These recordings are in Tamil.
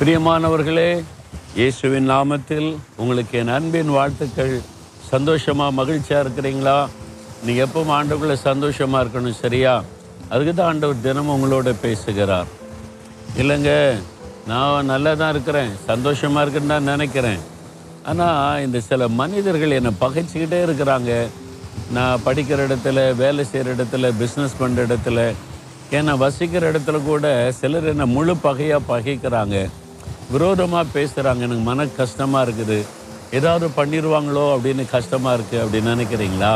பிரியமானவர்களே இயேசுவின் நாமத்தில் உங்களுக்கு என் அன்பின் வாழ்த்துக்கள். சந்தோஷமாக மகிழ்ச்சியாக இருக்கிறீங்களா? நீங்கள் எப்பவும் ஆண்டுக்குள்ள சந்தோஷமாக இருக்கணும் சரியா? அதுக்கு தான் ஆண்டவர் தினமும் உங்களோட பேசுகிறார். இல்லைங்க நான் நல்லா தான் இருக்கிறேன் சந்தோஷமாக இருக்குன்னு தான் நினைக்கிறேன். ஆனால் இந்த சில மனிதர்கள் என்னை பகைச்சிக்கிட்டே இருக்கிறாங்க. நான் படிக்கிற இடத்துல வேலை செய்கிற இடத்துல பிஸ்னஸ் பண்ணுற இடத்துல ஏன்னா வசிக்கிற இடத்துல கூட சிலர் என்னை முழு பகையாக பகைக்கிறாங்க. விரோதமாக பேசுகிறாங்க எனக்கு மன கஷ்டமாக இருக்குது. ஏதாவது பண்ணிடுவாங்களோ அப்படின்னு கஷ்டமாக இருக்குது அப்படின்னு நினைக்கிறீங்களா?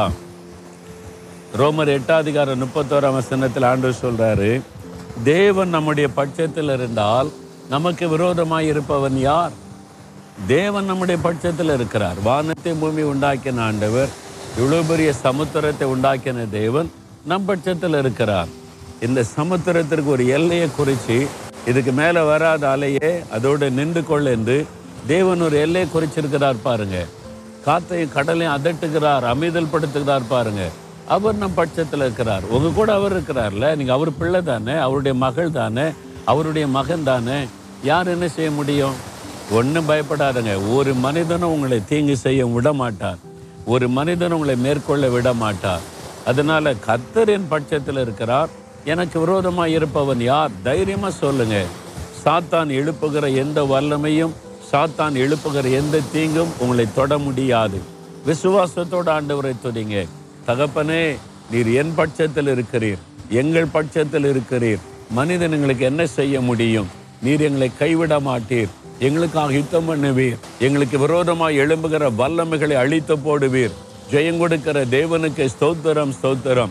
ரோமர் எட்டாதிகாரம் முப்பத்தோராம் வசனத்தில் ஆண்டு சொல்றாரு தேவன் நம்முடைய பட்சத்தில் இருந்தால் நமக்கு விரோதமாக இருப்பவன் யார்? தேவன் நம்முடைய பட்சத்தில் இருக்கிறார். வானத்தை பூமி உண்டாக்கின ஆண்டவர் இவ்வளோ பெரிய சமுத்திரத்தை உண்டாக்கின தேவன் நம் பட்சத்தில் இருக்கிறார். இந்த சமுத்திரத்திற்கு ஒரு எல்லையை குறித்து இதுக்கு மேலே வராத அலையே அதோடு நின்று கொள் என்று தேவன் ஒரு எல்லையை குறிச்சிருக்கிறார் பாருங்க. காத்தையும் கடலையும் அதட்டுகிறார் அமைதல் படுத்துகிறார் பாருங்க. அவர் நம் பட்சத்தில் இருக்கிறார். உங்க கூட அவர் இருக்கிறார்ல நீங்கள் அவர் பிள்ளை தானே அவருடைய மகள் தானே அவருடைய மகன் தானே யார் என்ன செய்ய முடியும்? ஒன்றும் பயப்படாதுங்க. ஒரு மனிதனும் உங்களை தீங்கு செய்ய விட மாட்டார் ஒரு மனிதன் உங்களை மேற்கொள்ள விட மாட்டார் அதனால கத்தரின் பட்சத்தில் இருக்கிறார். எனக்கு விரோதமாக இருப்பவன் யார்? தைரியமாக சொல்லுங்க. சாத்தான் எழுப்புகிற எந்த வல்லமையும் சாத்தான் எழுப்புகிற எந்த தீங்கும் உங்களை தொட முடியாது. விசுவாசத்தோட ஆண்டவரை துதிங்க. தகப்பனே நீர் என் பட்சத்தில் இருக்கிறீர். எங்கள் பட்சத்தில் இருக்கிறீர். மனிதன் எங்களுக்கு என்ன செய்ய முடியும்? நீர் எங்களை கைவிட மாட்டீர். எங்களுக்காக யுத்தம் பண்ணுவீர். எங்களுக்கு விரோதமாக எழும்புகிற வல்லமைகளை அழித்து போடுவீர். ஜெயம் கொடுக்கிற தேவனுக்கு ஸ்தோத்திரம் ஸ்தோத்திரம்.